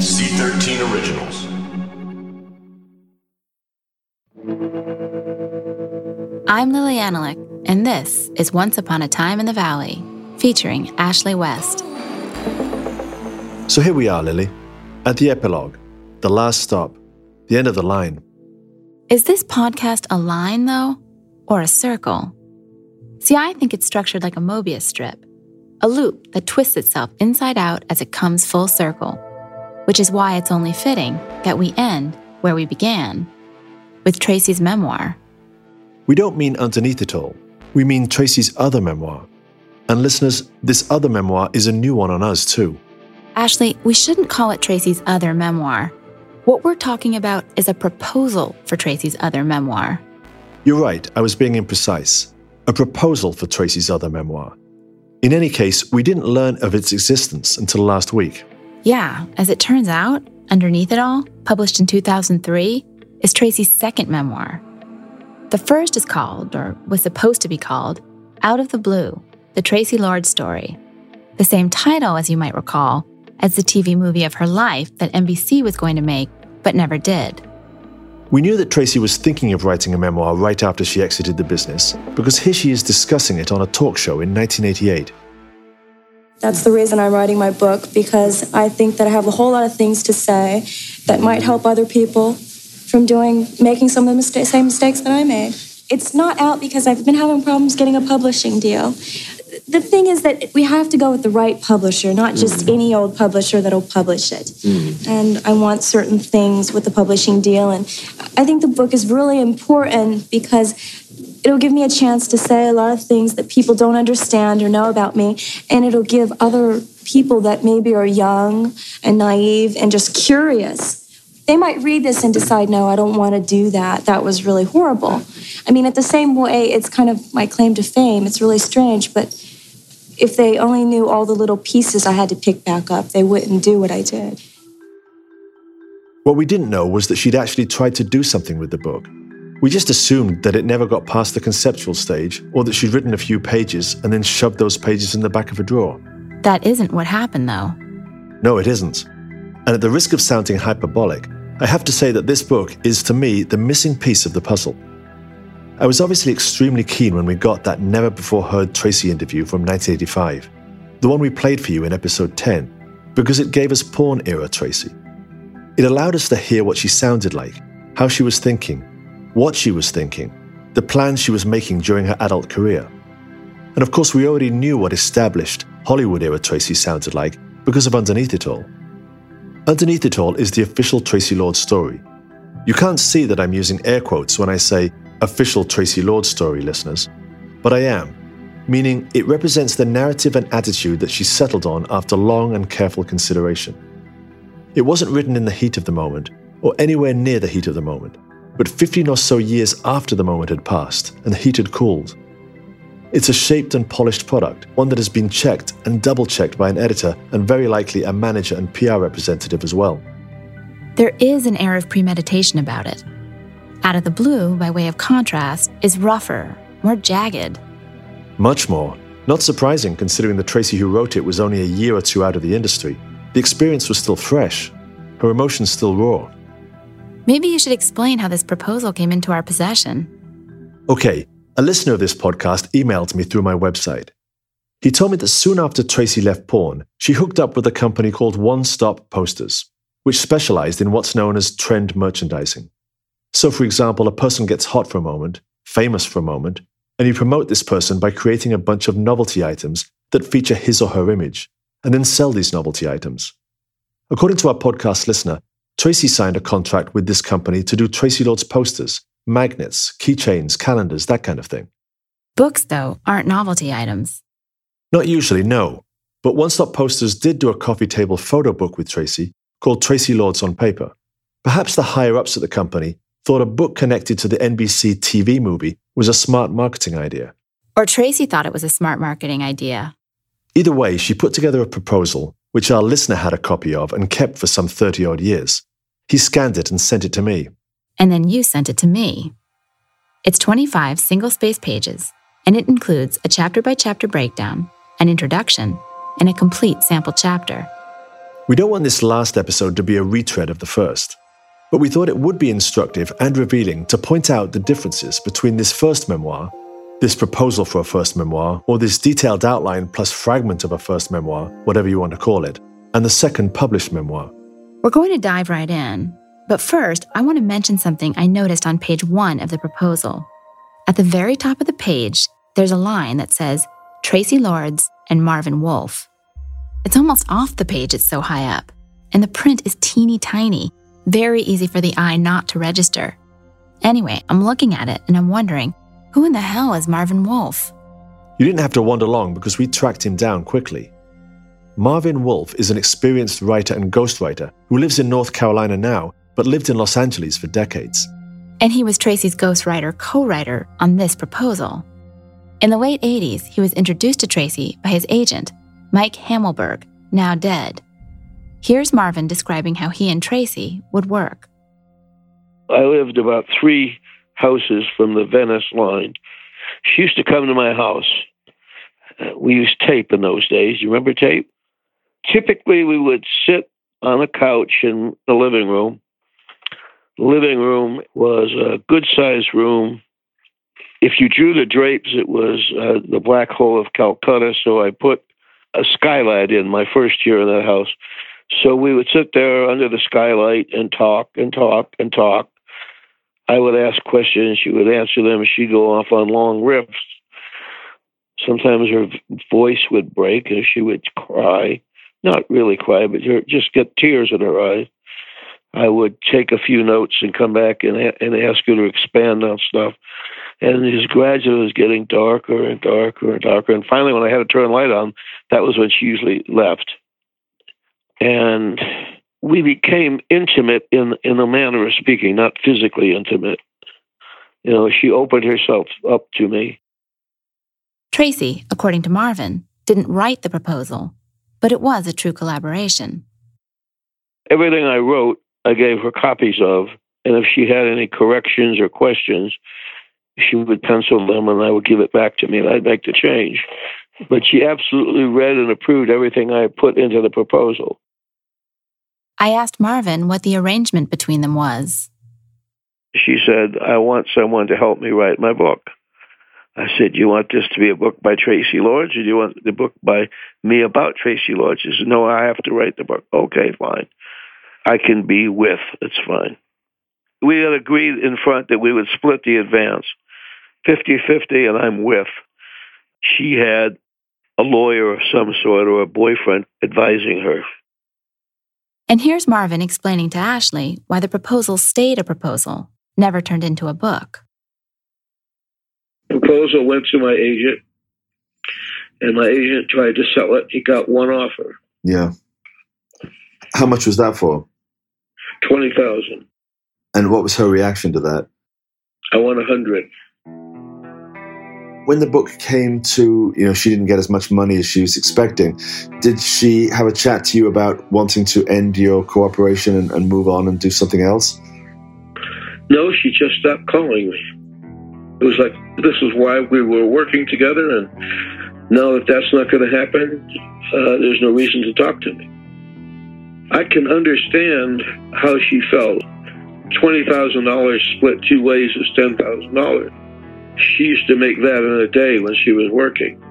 C13 Originals. I'm Lili Anolik, and this is Once Upon a Time in the Valley, featuring Ashley West. So here we are, Lily, at the epilogue, the last stop, the end of the line. Is this podcast a line, though, or a circle? See, I think it's structured like a Mobius strip, a loop that twists itself inside out as it comes full circle which is why it's only fitting that we end where we began with Tracy's memoir. We don't mean underneath it all, we mean Tracy's other memoir. And listeners, this other memoir is a new one on us too. Ashley, we shouldn't call it Tracy's other memoir. What we're talking about is a proposal for Tracy's other memoir. You're right, I was being imprecise. A proposal for Tracy's other memoir. In any case, we didn't learn of its existence until last week. Yeah, as it turns out, underneath it all, published in 2003, is Tracy's second memoir. The first is called, or was supposed to be called, Out of the Blue The Traci Lord Story. The same title, as you might recall, as the TV movie of her life that NBC was going to make, but never did. We knew that Tracy was thinking of writing a memoir right after she exited the business, because here she is discussing it on a talk show in 1988. That's the reason I'm writing my book because I think that I have a whole lot of things to say that might help other people from doing making some of the mistake, same mistakes that I made. It's not out because I've been having problems getting a publishing deal. The thing is that we have to go with the right publisher, not just mm. any old publisher that'll publish it. Mm. And I want certain things with the publishing deal. And I think the book is really important because it'll give me a chance to say a lot of things that people don't understand or know about me and it'll give other people that maybe are young and naive and just curious they might read this and decide no i don't want to do that. That was really horrible. I mean at the same way it's kind of my claim to fame. It's really strange but if they only knew all the little pieces i had to pick back up they wouldn't do what i did. What we didn't know was that she'd actually tried to do something with the book we just assumed that it never got past the conceptual stage, or that she'd written a few pages and then shoved those pages in the back of a drawer. That isn't what happened, though. No, it isn't. And at the risk of sounding hyperbolic, I have to say that this book is, to me, the missing piece of the puzzle. I was obviously extremely keen when we got that never before heard Tracy interview from 1985, the one we played for you in episode 10, because it gave us porn era Tracy. It allowed us to hear what she sounded like, how she was thinking, what she was thinking, the plans she was making during her adult career. And of course, we already knew what established Hollywood era Tracy sounded like because of Underneath It All. Underneath It All is the official Traci Lord story. You can't see that I'm using air quotes when I say official Traci Lord story, listeners, but I am, meaning it represents the narrative and attitude that she settled on after long and careful consideration. It wasn't written in the heat of the moment, or anywhere near the heat of the moment but 15 or so years after the moment had passed and the heat had cooled. It's a shaped and polished product, one that has been checked and double checked by an editor and very likely a manager and PR representative as well. There is an air of premeditation about it. Out of the Blue, by way of contrast, is rougher, more jagged. Much more. Not surprising considering the Tracy who wrote it was only a year or two out of the industry. The experience was still fresh, her emotions still raw. Maybe you should explain how this proposal came into our possession. Okay, a listener of this podcast emailed me through my website. He told me that soon after Tracy left porn, she hooked up with a company called One Stop Posters, which specialized in what's known as trend merchandising. So, for example, a person gets hot for a moment, famous for a moment, and you promote this person by creating a bunch of novelty items that feature his or her image, and then sell these novelty items. According to our podcast listener, Tracy signed a contract with this company to do Traci Lord's posters, magnets, keychains, calendars, that kind of thing. Books, though, aren't novelty items. Not usually, no. but One Stop Posters did do a coffee table photo book with Tracy called Traci Lords on Paper. Perhaps the higher ups at the company thought a book connected to the NBC TV movie was a smart marketing idea. Or Tracy thought it was a smart marketing idea. Either way, she put together a proposal, which our listener had a copy of and kept for some 30 odd years. He scanned it and sent it to me. And then you sent it to me. It's 25 single space pages, and it includes a chapter by chapter breakdown, an introduction, and a complete sample chapter. We don't want this last episode to be a retread of the first, but we thought it would be instructive and revealing to point out the differences between this first memoir, this proposal for a first memoir, or this detailed outline plus fragment of a first memoir, whatever you want to call it, and the second published memoir. We're going to dive right in, but first, I want to mention something I noticed on page one of the proposal. At the very top of the page, there's a line that says Traci Lords and Marvin Wolf. It's almost off the page, it's so high up. And the print is teeny tiny, very easy for the eye not to register. Anyway, I'm looking at it and I'm wondering who in the hell is Marvin Wolf? You didn't have to wander long because we tracked him down quickly. Marvin Wolf is an experienced writer and ghostwriter who lives in North Carolina now, but lived in Los Angeles for decades. And he was Tracy's ghostwriter co writer on this proposal. In the late 80s, he was introduced to Tracy by his agent, Mike Hamilburg, now dead. Here's Marvin describing how he and Tracy would work. I lived about three houses from the Venice line. She used to come to my house. Uh, we used tape in those days. You remember tape? Typically, we would sit on a couch in the living room. The living room was a good sized room. If you drew the drapes, it was uh, the black hole of Calcutta. So I put a skylight in my first year in that house. So we would sit there under the skylight and talk and talk and talk. I would ask questions, she would answer them, she'd go off on long riffs. Sometimes her voice would break and she would cry. Not really cry, but just get tears in her eyes. I would take a few notes and come back and, and ask her to expand on stuff. And his gradually it was getting darker and darker and darker. And finally, when I had to turn the light on, that was when she usually left and we became intimate in in a manner of speaking, not physically intimate. You know, she opened herself up to me. Tracy, according to Marvin, didn't write the proposal, but it was a true collaboration. Everything I wrote, I gave her copies of, and if she had any corrections or questions, she would pencil them and I would give it back to me and I'd make the change. But she absolutely read and approved everything I put into the proposal. I asked Marvin what the arrangement between them was. She said, I want someone to help me write my book. I said, You want this to be a book by Traci Lords, or do you want the book by me about Traci Lords? She said, No, I have to write the book. Okay, fine. I can be with. It's fine. We had agreed in front that we would split the advance 50 50, and I'm with. She had a lawyer of some sort or a boyfriend advising her. And here's Marvin explaining to Ashley why the proposal stayed a proposal, never turned into a book. Proposal went to my agent, and my agent tried to sell it. He got one offer. Yeah. How much was that for? Twenty thousand. And what was her reaction to that? I want a hundred when the book came to, you know, she didn't get as much money as she was expecting, did she have a chat to you about wanting to end your cooperation and, and move on and do something else? No, she just stopped calling me. It was like, this is why we were working together, and now that that's not going to happen, uh, there's no reason to talk to me. I can understand how she felt. $20,000 split two ways is $10,000 she used to make that in a day when she was working.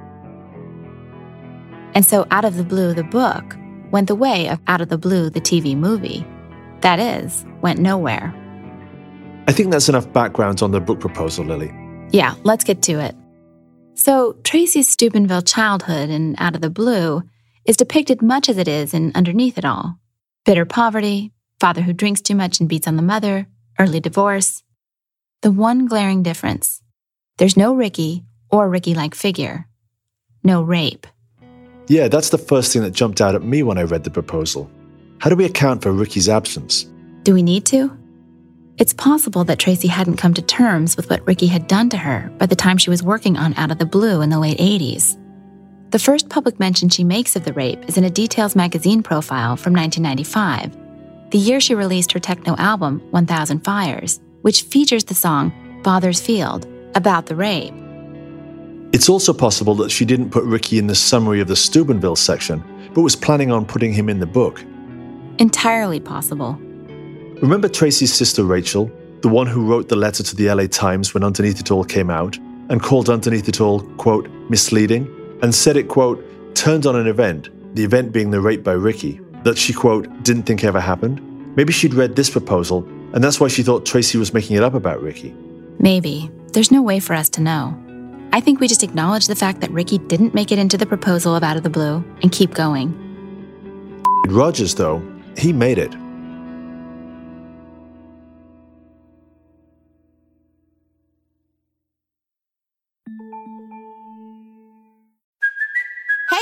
And so, Out of the Blue, the book, went the way of Out of the Blue, the TV movie. That is, went nowhere. I think that's enough background on the book proposal, Lili. Yeah, let's get to it. So, Tracy's Steubenville childhood in Out of the Blue is depicted much as it is in Underneath It All bitter poverty, father who drinks too much and beats on the mother, early divorce. The one glaring difference there's no Ricky or Ricky like figure. No rape. Yeah, that's the first thing that jumped out at me when I read the proposal. How do we account for Ricky's absence? Do we need to? It's possible that Tracy hadn't come to terms with what Ricky had done to her by the time she was working on Out of the Blue in the late 80s. The first public mention she makes of the rape is in a Details magazine profile from 1995, the year she released her techno album, 1000 Fires, which features the song Father's Field about the rape. It's also possible that she didn't put Ricky in the summary of the Steubenville section, but was planning on putting him in the book. Entirely possible. Remember Tracy's sister Rachel, the one who wrote the letter to the LA Times when Underneath It All came out, and called Underneath It All, quote, misleading, and said it, quote, turned on an event, the event being the rape by Ricky, that she, quote, didn't think ever happened? Maybe she'd read this proposal, and that's why she thought Tracy was making it up about Ricky. Maybe. There's no way for us to know. I think we just acknowledge the fact that Ricky didn't make it into the proposal of Out of the Blue and keep going. Rogers, though, he made it.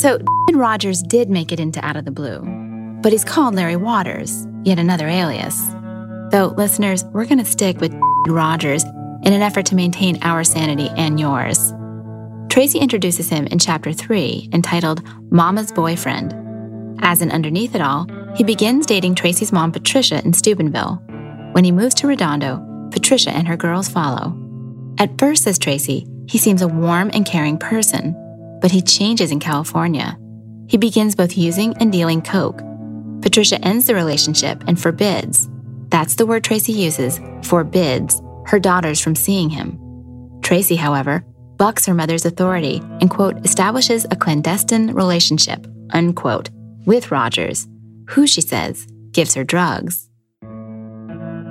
So, Rogers did make it into Out of the Blue, but he's called Larry Waters, yet another alias. Though, listeners, we're going to stick with Rogers in an effort to maintain our sanity and yours. Tracy introduces him in Chapter 3, entitled Mama's Boyfriend. As in Underneath It All, he begins dating Tracy's mom, Patricia, in Steubenville. When he moves to Redondo, Patricia and her girls follow. At first, says Tracy, he seems a warm and caring person but he changes in California. He begins both using and dealing coke. Patricia ends the relationship and forbids that's the word Tracy uses forbids her daughters from seeing him. Tracy, however, bucks her mother's authority and, quote, establishes a clandestine relationship, unquote, with Rogers, who, she says, gives her drugs.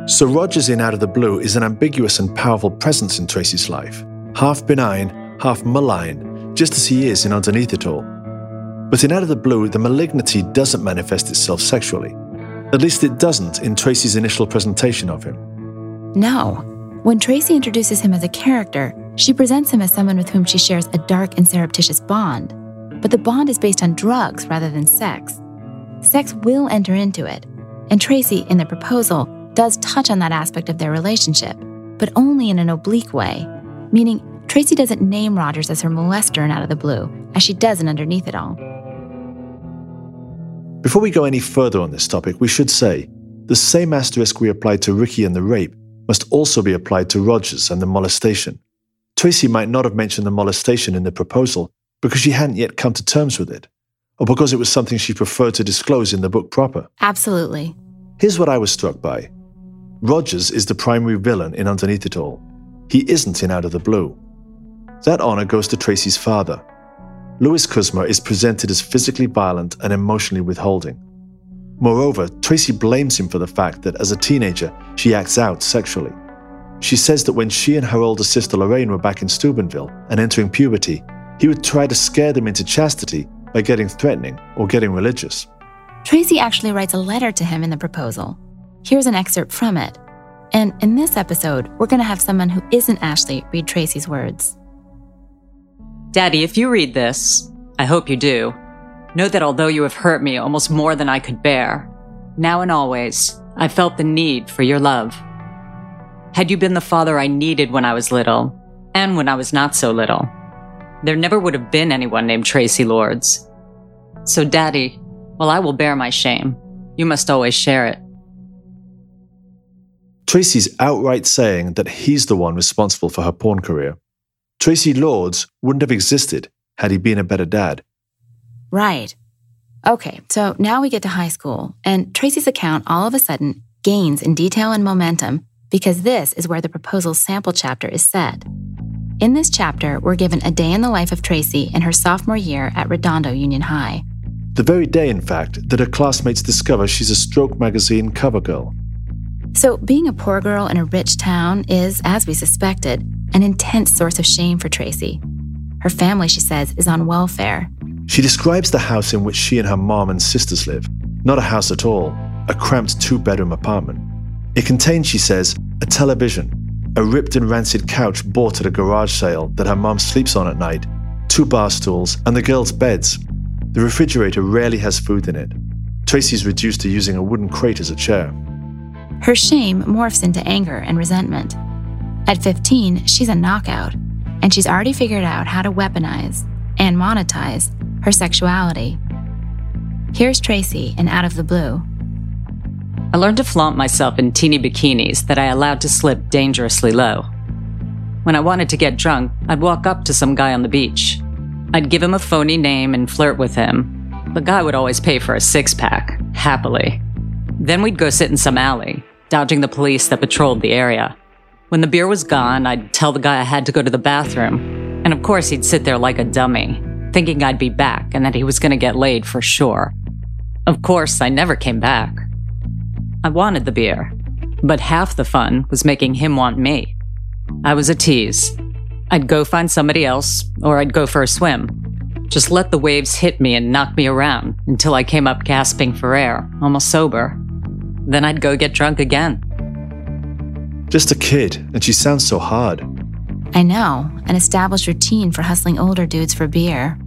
So Rogers in Out of the Blue is an ambiguous and powerful presence in Tracy's life, half benign, half malign, just as he is in Underneath It All. But in Out of the Blue, the malignity doesn't manifest itself sexually. At least it doesn't in Tracy's initial presentation of him. No. When Tracy introduces him as a character, she presents him as someone with whom she shares a dark and surreptitious bond. But the bond is based on drugs rather than sex. Sex will enter into it, and Tracy, in the proposal, does touch on that aspect of their relationship, but only in an oblique way, meaning Tracy doesn't name Rogers as her molester in Out of the Blue, as she does in Underneath It All. Before we go any further on this topic, we should say the same asterisk we applied to Ricky and the rape must also be applied to Rogers and the molestation. Tracy might not have mentioned the molestation in the proposal because she hadn't yet come to terms with it, or because it was something she preferred to disclose in the book proper. Absolutely. Here's what I was struck by Rogers is the primary villain in Underneath It All. He isn't in Out of the Blue. That honor goes to Tracy's father. Louis Kuzma is presented as physically violent and emotionally withholding. Moreover, Tracy blames him for the fact that as a teenager, she acts out sexually. She says that when she and her older sister Lorraine were back in Steubenville and entering puberty, he would try to scare them into chastity by getting threatening or getting religious. Tracy actually writes a letter to him in the proposal. Here's an excerpt from it. And in this episode, we're going to have someone who isn't Ashley read Tracy's words. Daddy, if you read this, I hope you do, know that although you have hurt me almost more than I could bear, now and always, I felt the need for your love. Had you been the father I needed when I was little, and when I was not so little, there never would have been anyone named Traci Lords. So, Daddy, while I will bear my shame, you must always share it. Tracy's outright saying that he's the one responsible for her porn career. Traci Lords wouldn't have existed had he been a better dad. Right. Okay, so now we get to high school, and Tracy's account all of a sudden gains in detail and momentum because this is where the proposal sample chapter is set. In this chapter, we're given a day in the life of Tracy in her sophomore year at Redondo Union High. The very day, in fact, that her classmates discover she's a Stroke magazine cover girl. So, being a poor girl in a rich town is, as we suspected, an intense source of shame for Tracy. Her family, she says, is on welfare. She describes the house in which she and her mom and sisters live. Not a house at all, a cramped two bedroom apartment. It contains, she says, a television, a ripped and rancid couch bought at a garage sale that her mom sleeps on at night, two bar stools, and the girls' beds. The refrigerator rarely has food in it. Tracy's reduced to using a wooden crate as a chair. Her shame morphs into anger and resentment. At 15, she's a knockout, and she's already figured out how to weaponize and monetize her sexuality. Here's Tracy in Out of the Blue. I learned to flaunt myself in teeny bikinis that I allowed to slip dangerously low. When I wanted to get drunk, I'd walk up to some guy on the beach. I'd give him a phony name and flirt with him. The guy would always pay for a six pack, happily. Then we'd go sit in some alley, dodging the police that patrolled the area. When the beer was gone, I'd tell the guy I had to go to the bathroom. And of course, he'd sit there like a dummy, thinking I'd be back and that he was going to get laid for sure. Of course, I never came back. I wanted the beer, but half the fun was making him want me. I was a tease. I'd go find somebody else, or I'd go for a swim. Just let the waves hit me and knock me around until I came up gasping for air, almost sober. Then I'd go get drunk again. Just a kid, and she sounds so hard. I know, an established routine for hustling older dudes for beer.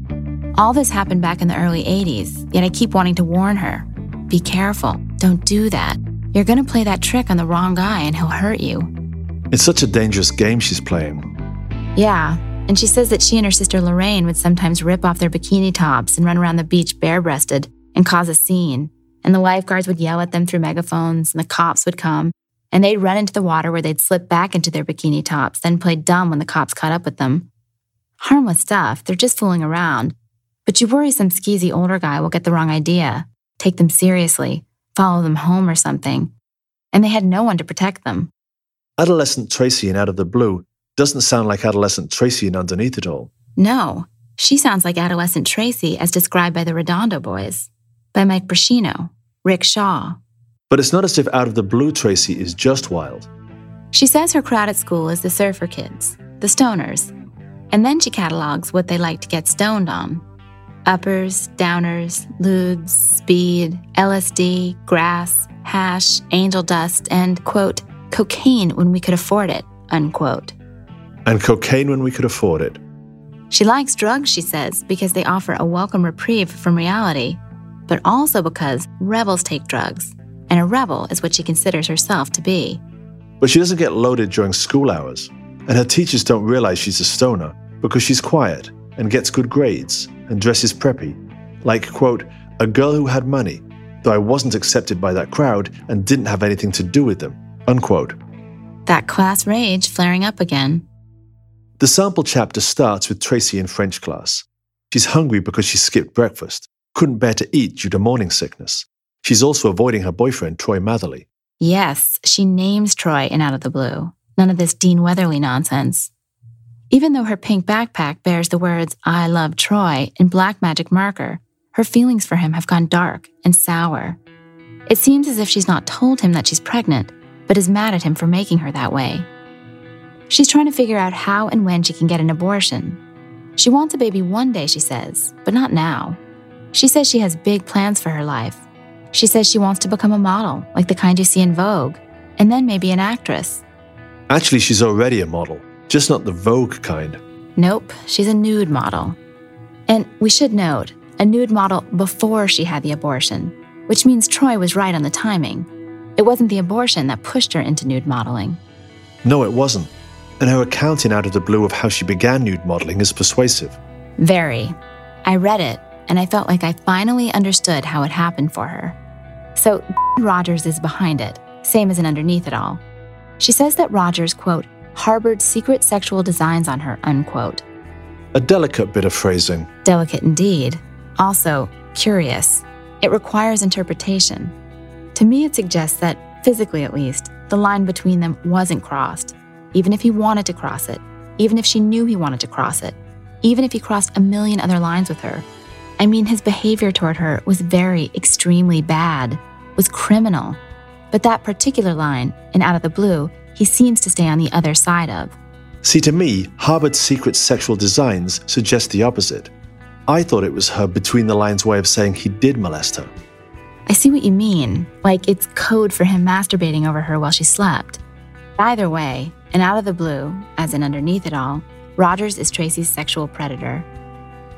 All this happened back in the early 80s, yet I keep wanting to warn her be careful, don't do that. You're gonna play that trick on the wrong guy and he'll hurt you. It's such a dangerous game she's playing. Yeah, and she says that she and her sister Lorraine would sometimes rip off their bikini tops and run around the beach bare breasted and cause a scene. And the lifeguards would yell at them through megaphones, and the cops would come, and they'd run into the water where they'd slip back into their bikini tops, then play dumb when the cops caught up with them. Harmless stuff, they're just fooling around. But you worry some skeezy older guy will get the wrong idea, take them seriously, follow them home or something. And they had no one to protect them. Adolescent Tracy in Out of the Blue doesn't sound like adolescent Tracy in Underneath It All. No, she sounds like adolescent Tracy as described by the Redondo Boys, by Mike Brashino, Rick Shaw. But it's not as if Out of the Blue Tracy is just wild. She says her crowd at school is the surfer kids, the stoners, and then she catalogs what they like to get stoned on uppers, downers, ludes, speed, LSD, grass, hash, angel dust, and, quote, cocaine when we could afford it, unquote. And cocaine when we could afford it. She likes drugs, she says, because they offer a welcome reprieve from reality, but also because rebels take drugs, and a rebel is what she considers herself to be. But she doesn't get loaded during school hours, and her teachers don't realize she's a stoner because she's quiet and gets good grades and dresses preppy. Like, quote, a girl who had money, though I wasn't accepted by that crowd and didn't have anything to do with them, unquote. That class rage flaring up again. The sample chapter starts with Tracy in French class. She's hungry because she skipped breakfast, couldn't bear to eat due to morning sickness. She's also avoiding her boyfriend, Troy Matherly. Yes, she names Troy in Out of the Blue. None of this Dean Weatherly nonsense. Even though her pink backpack bears the words, I love Troy, in black magic marker, her feelings for him have gone dark and sour. It seems as if she's not told him that she's pregnant, but is mad at him for making her that way. She's trying to figure out how and when she can get an abortion. She wants a baby one day, she says, but not now. She says she has big plans for her life. She says she wants to become a model, like the kind you see in Vogue, and then maybe an actress. Actually, she's already a model just not the Vogue kind. Nope, she's a nude model. And we should note, a nude model before she had the abortion, which means Troy was right on the timing. It wasn't the abortion that pushed her into nude modeling. No, it wasn't. And her accounting out of the blue of how she began nude modeling is persuasive. Very. I read it, and I felt like I finally understood how it happened for her. So, Rogers is behind it, same as in Underneath It All. She says that Rogers, quote, harbored secret sexual designs on her, unquote. A delicate bit of phrasing. Delicate indeed. Also, curious. It requires interpretation. To me, it suggests that, physically at least, the line between them wasn't crossed, even if he wanted to cross it, even if she knew he wanted to cross it, even if he crossed a million other lines with her. I mean, his behavior toward her was very, extremely bad, was criminal. But that particular line, in Out of the Blue, he seems to stay on the other side of. See, to me, harbored secret sexual designs suggest the opposite. I thought it was her between the lines way of saying he did molest her. I see what you mean, like it's code for him masturbating over her while she slept. Either way, and out of the blue, as in underneath it all, Rogers is Tracy's sexual predator.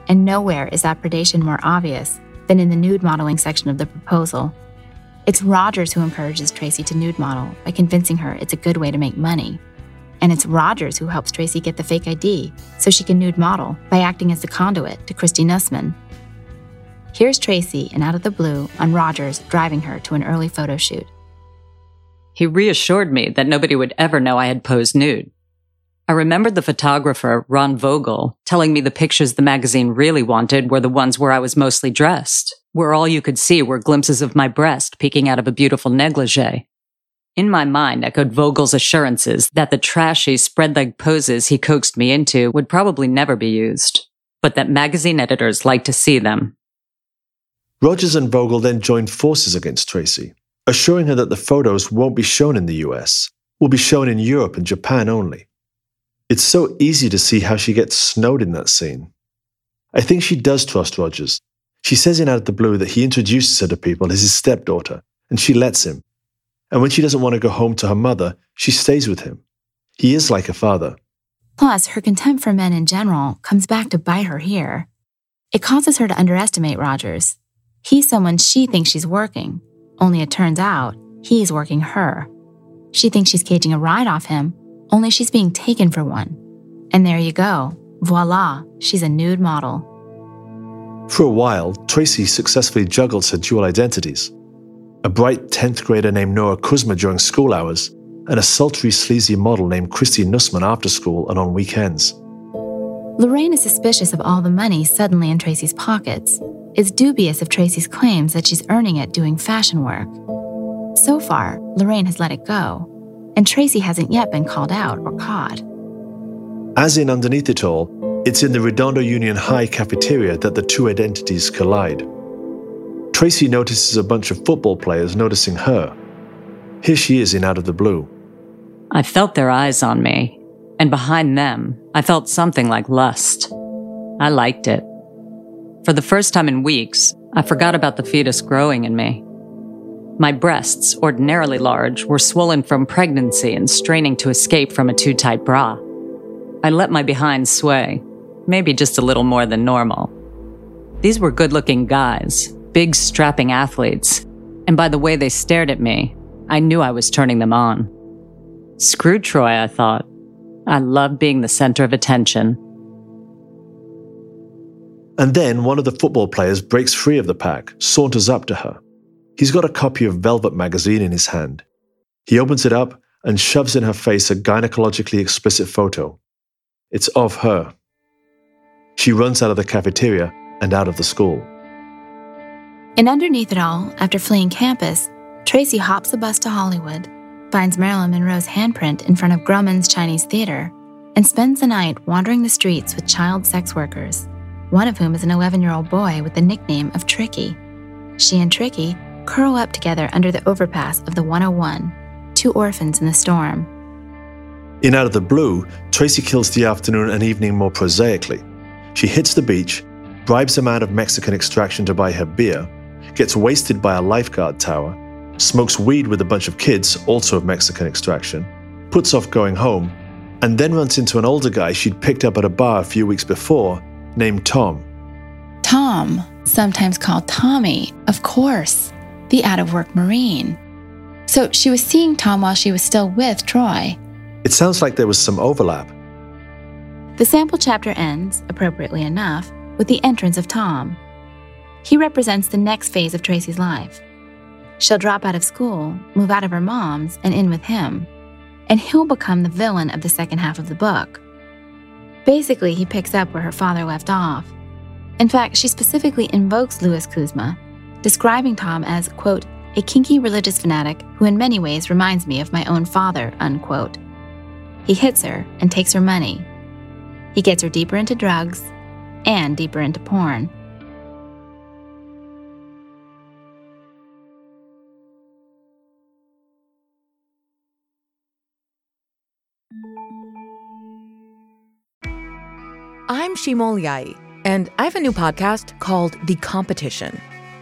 And nowhere is that predation more obvious than in the nude modeling section of the proposal. It's Rogers who encourages Tracy to nude model by convincing her it's a good way to make money. And it's Rogers who helps Tracy get the fake ID so she can nude model by acting as the conduit to Kristie Nussman. Here's Tracy and out of the blue on Rogers driving her to an early photo shoot. He reassured me that nobody would ever know I had posed nude. I remembered the photographer, Ron Vogel, telling me the pictures the magazine really wanted were the ones where I was mostly dressed, where all you could see were glimpses of my breast peeking out of a beautiful negligee. In my mind echoed Vogel's assurances that the trashy spread leg poses he coaxed me into would probably never be used, but that magazine editors liked to see them. Rogers and Vogel then joined forces against Tracy, assuring her that the photos won't be shown in the US, will be shown in Europe and Japan only. It's so easy to see how she gets snowed in that scene. I think she does trust Rogers. She says in Out of the Blue that he introduces her to people as his stepdaughter, and she lets him, and when she doesn't want to go home to her mother, she stays with him. He is like a father. Plus, her contempt for men in general comes back to bite her here. It causes her to underestimate Rogers. He's someone she thinks she's working, only it turns out he's working her. She thinks she's caging a ride off him, only she's being taken for one. And there you go. Voila, she's a nude model. For a while, Tracy successfully juggles her dual identities a bright 10th grader named Nora Kuzma during school hours, and a sultry, sleazy model named Kristie Nussman after school and on weekends. Lorraine is suspicious of all the money suddenly in Tracy's pockets, is dubious of Tracy's claims that she's earning it doing fashion work. So far, Lorraine has let it go, and Tracy hasn't yet been called out or caught. As in Underneath It All, it's in the Redondo Union High cafeteria that the two identities collide. Tracy notices a bunch of football players noticing her. Here she is in Out of the Blue. I felt their eyes on me, and behind them, I felt something like lust. I liked it. For the first time in weeks, I forgot about the fetus growing in me. My breasts, ordinarily large, were swollen from pregnancy and straining to escape from a too tight bra. I let my behind sway, maybe just a little more than normal. These were good looking guys, big, strapping athletes, and by the way they stared at me, I knew I was turning them on. Screw Troy, I thought. I love being the center of attention. And then one of the football players breaks free of the pack, saunters up to her. He's got a copy of Velvet magazine in his hand. He opens it up and shoves in her face a gynecologically explicit photo. It's of her. She runs out of the cafeteria and out of the school. And underneath it all, after fleeing campus, Tracy hops a bus to Hollywood, finds Marilyn Monroe's handprint in front of Grauman's Chinese Theater, and spends the night wandering the streets with child sex workers, one of whom is an 11 year old boy with the nickname of Tricky. She and Tricky curl up together under the overpass of the 101, two orphans in the storm. In Out of the Blue, Tracy kills the afternoon and evening more prosaically. She hits the beach, bribes a man of Mexican extraction to buy her beer, gets wasted by a lifeguard tower, smokes weed with a bunch of kids, also of Mexican extraction, puts off going home, and then runs into an older guy she'd picked up at a bar a few weeks before named Tom. Tom, sometimes called Tommy, of course, the out of work Marine. So she was seeing Tom while she was still with Troy. It sounds like there was some overlap. The sample chapter ends, appropriately enough, with the entrance of Tom. He represents the next phase of Tracy's life. She'll drop out of school, move out of her mom's, and in with him. And he'll become the villain of the second half of the book. Basically, he picks up where her father left off. In fact, she specifically invokes Louis Kuzma, describing Tom as, quote, a kinky religious fanatic who in many ways reminds me of my own father, unquote. He hits her and takes her money. He gets her deeper into drugs and deeper into porn. I'm Shimol Yai, and I have a new podcast called The Competition.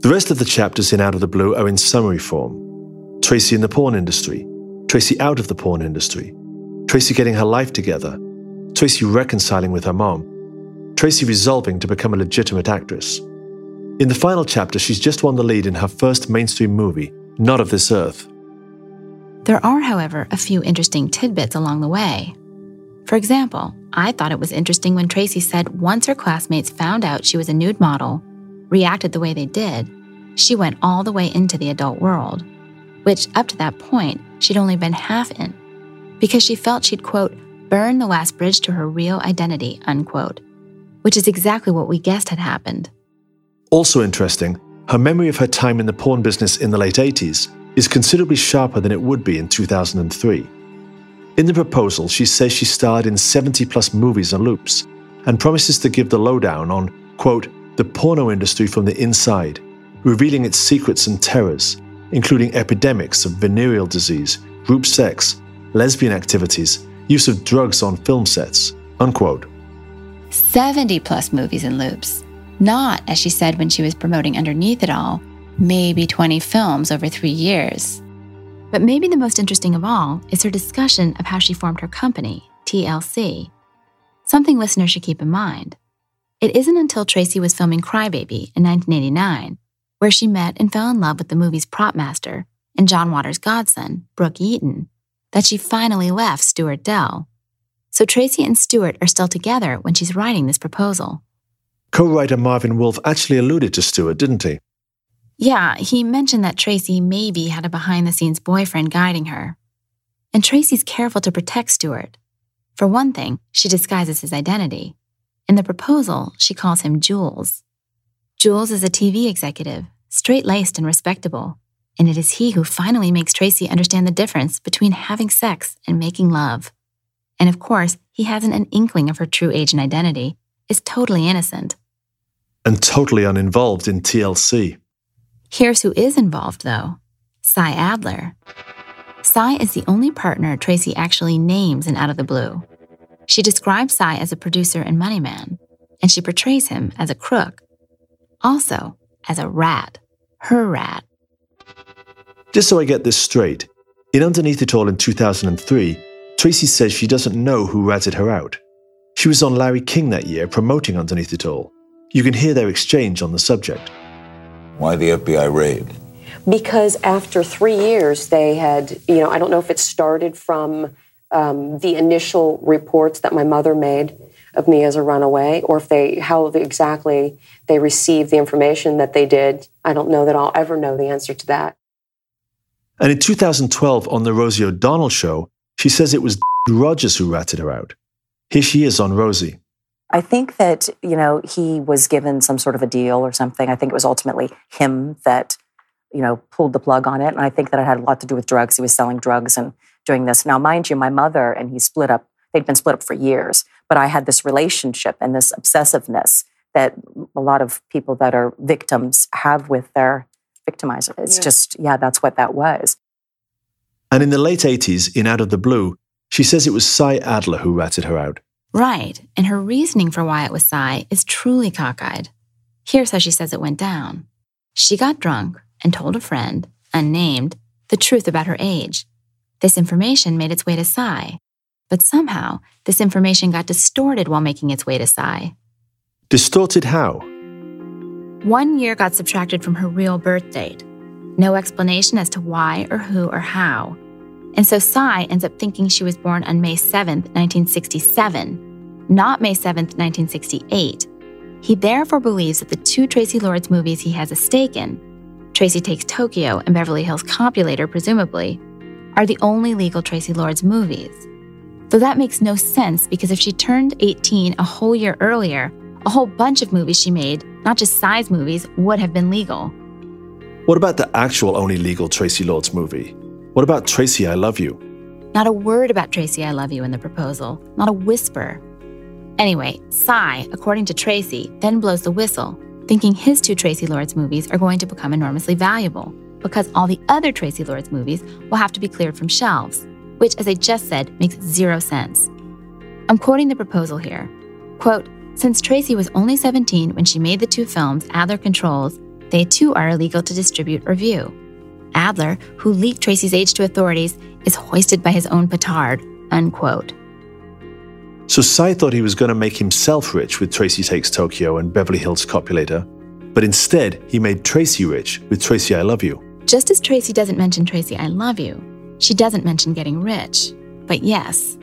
The rest of the chapters in Out of the Blue are in summary form. Tracy in the porn industry, Tracy out of the porn industry, Tracy getting her life together, Tracy reconciling with her mom, Tracy resolving to become a legitimate actress. In the final chapter, she's just won the lead in her first mainstream movie, Not of This Earth. There are, however, a few interesting tidbits along the way. For example, I thought it was interesting when Tracy said once her classmates found out she was a nude model, reacted the way they did, she went all the way into the adult world, which up to that point she'd only been half in, because she felt she'd, quote, burn the last bridge to her real identity, unquote, which is exactly what we guessed had happened. Also interesting, her memory of her time in the porn business in the late 80s is considerably sharper than it would be in 2003. In the proposal, she says she starred in 70 plus movies and loops and promises to give the lowdown on, quote, the porno industry from the inside, revealing its secrets and terrors, including epidemics of venereal disease, group sex, lesbian activities, use of drugs on film sets. Unquote. 70 plus movies and loops. Not, as she said when she was promoting Underneath It All, maybe 20 films over three years. But maybe the most interesting of all is her discussion of how she formed her company, TLC. Something listeners should keep in mind. It isn't until Tracy was filming Crybaby in 1989, where she met and fell in love with the movie's prop master and John Waters' godson, Brooke Yeaton, that she finally left Stuart Dell. So Tracy and Stuart are still together when she's writing this proposal. Co writer Marvin Wolf actually alluded to Stuart, didn't he? Yeah, he mentioned that Tracy maybe had a behind the scenes boyfriend guiding her. And Tracy's careful to protect Stuart. For one thing, she disguises his identity. In the proposal, she calls him Jules. Jules is a TV executive, straight laced and respectable, and it is he who finally makes Tracy understand the difference between having sex and making love. And of course, he hasn't an inkling of her true age and identity, is totally innocent. And totally uninvolved in TLC. Here's who is involved, though Cy Adler. Cy is the only partner Tracy actually names in Out of the Blue. She describes Cy as a producer and money man, and she portrays him as a crook. Also, as a rat, her rat. Just so I get this straight, in Underneath It All in 2003, Tracy says she doesn't know who ratted her out. She was on Larry King that year promoting Underneath It All. You can hear their exchange on the subject. Why the FBI raid? Because after three years, they had, you know, I don't know if it started from um, the initial reports that my mother made of me as a runaway, or if they, how exactly they received the information that they did. I don't know that I'll ever know the answer to that. And in 2012, on The Rosie O'Donnell Show, she says it was Rogers who ratted her out. Here she is on Rosie. I think that, you know, he was given some sort of a deal or something. I think it was ultimately him that, you know, pulled the plug on it. And I think that it had a lot to do with drugs. He was selling drugs and doing this. Now, mind you, my mother and he split up, they'd been split up for years, but I had this relationship and this obsessiveness that a lot of people that are victims have with their victimizer. It's Yeah. just, yeah, that's what that was. And in the late 80s, in Out of the Blue, she says it was Cy Adler who ratted her out. Right, and her reasoning for why it was Cy is truly cockeyed. Here's how she says it went down. She got drunk and told a friend, unnamed, the truth about her age. This information made its way to Cy, but somehow this information got distorted while making its way to Cy. Distorted how? One year got subtracted from her real birth date. No explanation as to why or who or how. And so Cy ends up thinking she was born on May 7th, 1967, not May 7th, 1968. He therefore believes that the two Traci Lords movies he has a stake in, Traci Takes Tokyo and Beverly Hills Copulator, presumably, are the only legal Traci Lords movies. Though that makes no sense because if she turned 18 a whole year earlier, a whole bunch of movies she made, not just Cy's movies, would have been legal. What about the actual only legal Traci Lords movie? What about Traci, I Love You? Not a word about Traci, I love you in the proposal, not a whisper. Anyway, Cy, according to Traci, then blows the whistle, thinking his two Traci Lords movies are going to become enormously valuable because all the other Traci Lords movies will have to be cleared from shelves, which, as I just said, makes zero sense. I'm quoting the proposal here. Quote, since Traci was only 17 when she made the two films Adler controls, they too are illegal to distribute or view. Adler, who leaked Traci's age to authorities, is hoisted by his own petard. Unquote. So Cy thought he was going to make himself rich with Traci Takes Tokyo and Beverly Hills Copulator, but instead he made Traci rich with Traci, I Love You. Just as Traci doesn't mention Traci, I love you, she doesn't mention getting rich. But yes,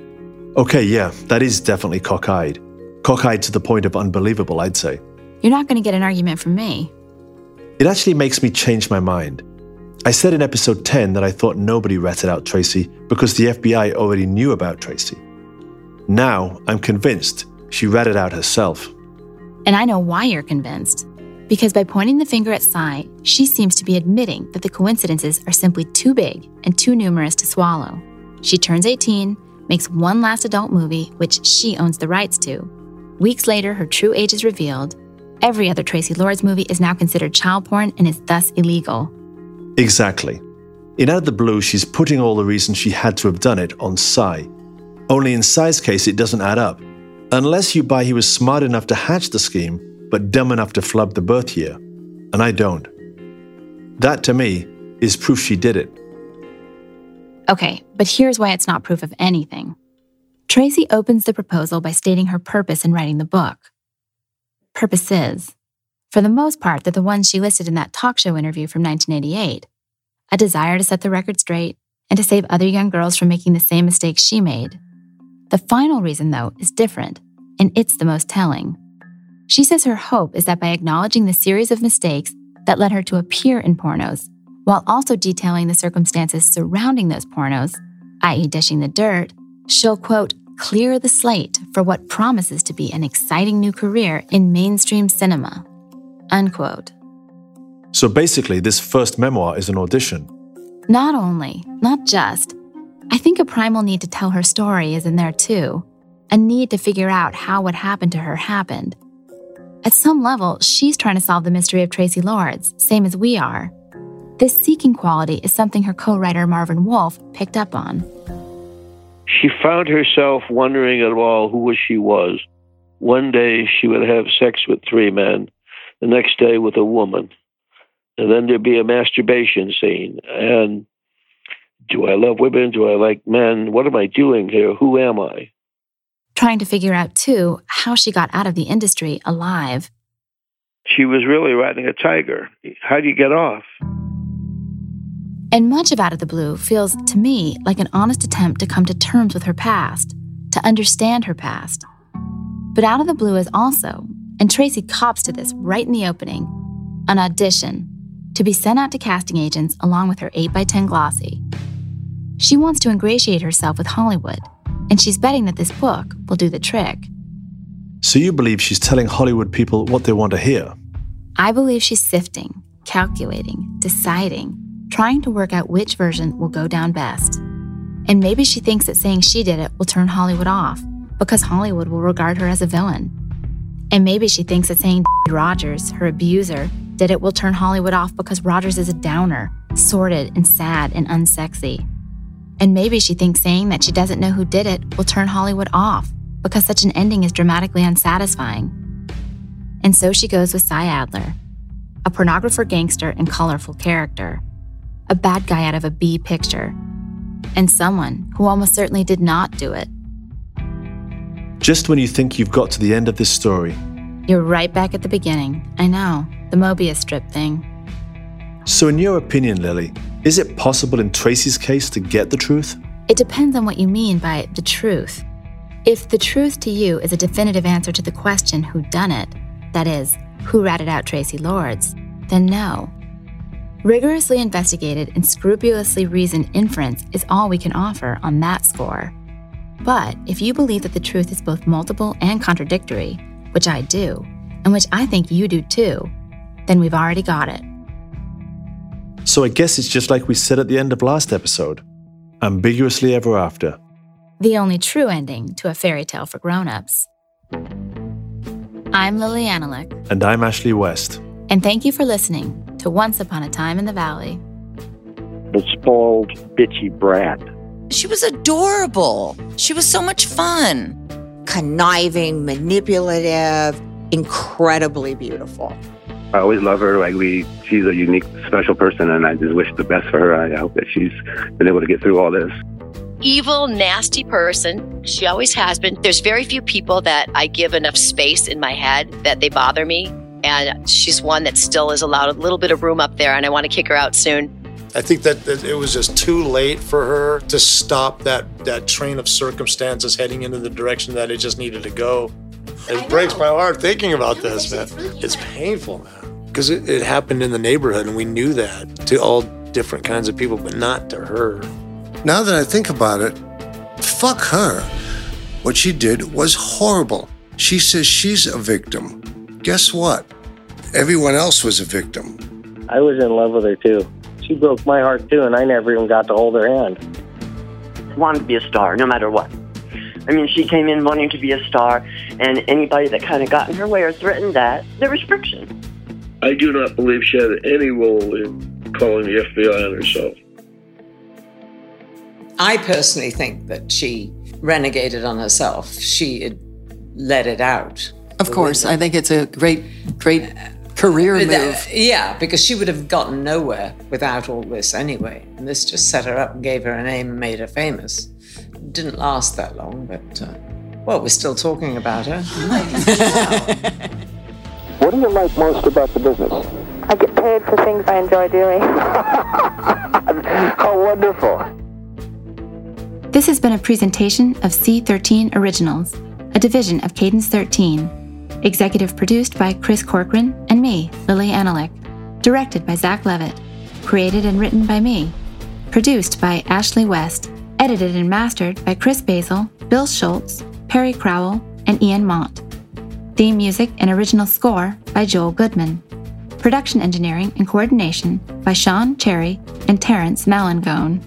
Okay, yeah, that is definitely cockeyed. Cockeyed to the point of unbelievable, I'd say. you're not going to get an argument from me. It actually makes me change my mind. I said in episode 10 that I thought nobody ratted out Traci because the FBI already knew about Traci. Now I'm convinced she ratted out herself. And I know why you're convinced. Because by pointing the finger at Cy, she seems to be admitting that the coincidences are simply too big and too numerous to swallow. She turns 18, makes one last adult movie, which she owns the rights to. Weeks later, her true age is revealed. Every other Traci Lords movie is now considered child porn and is thus illegal. Exactly. In Out of the Blue, she's putting all the reasons she had to have done it on Cy. Only in Cy's case, it doesn't add up. Unless you buy he was smart enough to hatch the scheme, but dumb enough to flub the birth year. And I don't. That, to me, is proof she did it. Okay, but here's why it's not proof of anything. Traci opens the proposal by stating her purpose in writing the book. Purpose is, for the most part, that the ones she listed in that talk show interview from 1988 a desire to set the record straight and to save other young girls from making the same mistakes she made. The final reason, though, is different, and it's the most telling. She says her hope is that by acknowledging the series of mistakes that led her to appear in pornos, while also detailing the circumstances surrounding those pornos, i.e., dishing the dirt, she'll, quote, clear the slate for what promises to be an exciting new career in mainstream cinema, unquote. So basically, this first memoir is an audition. Not only, not just. I think a primal need to tell her story is in there too. A need to figure out how what happened to her happened. At some level, she's trying to solve the mystery of Traci Lords, same as we are. This seeking quality is something her co writer Marvin Wolf picked up on. She found herself wondering at all who she was. One day she would have sex with three men, the next day with a woman. And then there'd be a masturbation scene. And do I love women? Do I like men? What am I doing here? Who am I? Trying to figure out, too, how she got out of the industry alive. She was really riding a tiger. How do you get off? And much of Out of the Blue feels, to me, like an honest attempt to come to terms with her past, to understand her past. But Out of the Blue is also, and Traci cops to this right in the opening, an audition. to be sent out to casting agents along with her 8x10 glossy. She wants to ingratiate herself with Hollywood, and she's betting that this book will do the trick. So you believe she's telling Hollywood people what they want to hear? I believe she's sifting, calculating, deciding, trying to work out which version will go down best. And maybe she thinks that saying she did it will turn Hollywood off because Hollywood will regard her as a villain. And maybe she thinks that saying Rogers, her abuser, did it will turn Hollywood off because Rogers is a downer, sordid and sad and unsexy. And maybe she thinks saying that she doesn't know who did it will turn Hollywood off because such an ending is dramatically unsatisfying. And so she goes with Cy Adler, a pornographer gangster and colorful character, a bad guy out of a B picture, and someone who almost certainly did not do it. Just when you think you've got to the end of this story, You're right back at the beginning. I know, the Mobius strip thing. So, in your opinion, Lili, is it possible in Traci's case to get the truth? It depends on what you mean by the truth. If the truth to you is a definitive answer to the question who done it, that is, who ratted out Traci Lords, then no. Rigorously investigated and scrupulously reasoned inference is all we can offer on that score. But if you believe that the truth is both multiple and contradictory, which I do, and which I think you do too, then we've already got it. So, I guess it's just like we said at the end of last episode ambiguously ever after. The only true ending to a fairy tale for grown-ups. I'm Lili Anolik, And I'm Ashley West. and thank you for listening to Once Upon a Time in the Valley. The spoiled, bitchy brat. She was adorable. She was so much fun. Conniving, manipulative, incredibly beautiful. I always love her. Like we, she's a unique, special person, and I just wish the best for her. I hope that she's been able to get through all this. evil, nasty person. She always has been. There's very few people that I give enough space in my head that they bother me. And she's one that still is allowed a little bit of room up there, and I want to kick her out soon. I think that, that it was just too late for her to stop that, that train of circumstances heading into the direction that it just needed to go. It breaks my heart thinking about this, man. It's painful, man. Because it, it happened in the neighborhood, and we knew that to all different kinds of people, but not to her. Now that I think about it, fuck her. What she did was horrible. She says she's a victim. Guess what? Everyone else was a victim. I was in love with her too. She broke my heart too, and I never even got to hold her hand. wanted to be a star no matter what. I mean, she came in wanting to be a star, and anybody that kind of got in her way or threatened that, there was friction. I do not believe she had any role in calling the FBI on herself. I personally think that she renegated on herself. She had let it out. Of course, I think it's a great, great career But move. that- yeah, because she would have gotten nowhere without all this anyway. And this just set her up and gave her a name and made her famous. Didn't last that long, but uh, well, we're still talking about her. What do you like most about the business? I get paid for things I enjoy doing. How wonderful. This has been a presentation of C13 Originals, a division of Cadence 13. Executive produced by Chris Corcoran and me, Lili Anolik. Directed by Zach Levitt. Created and written by me. Produced by Ashley West. Edited and mastered by Chris Basil, Bill Schultz, Perry Crowell, and Ian Mott. Theme music and original score by Joel Goodman. Production engineering and coordination by Sean Cherry and Terrence Malangone.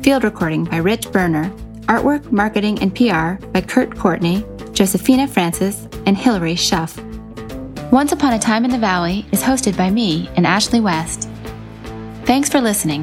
Field recording by Rich Berner. Artwork, marketing, and PR by Kurt Courtney, Josephina Francis, and Hilary Schuff. Once Upon a Time in the Valley is hosted by me and Ashley West. Thanks for listening.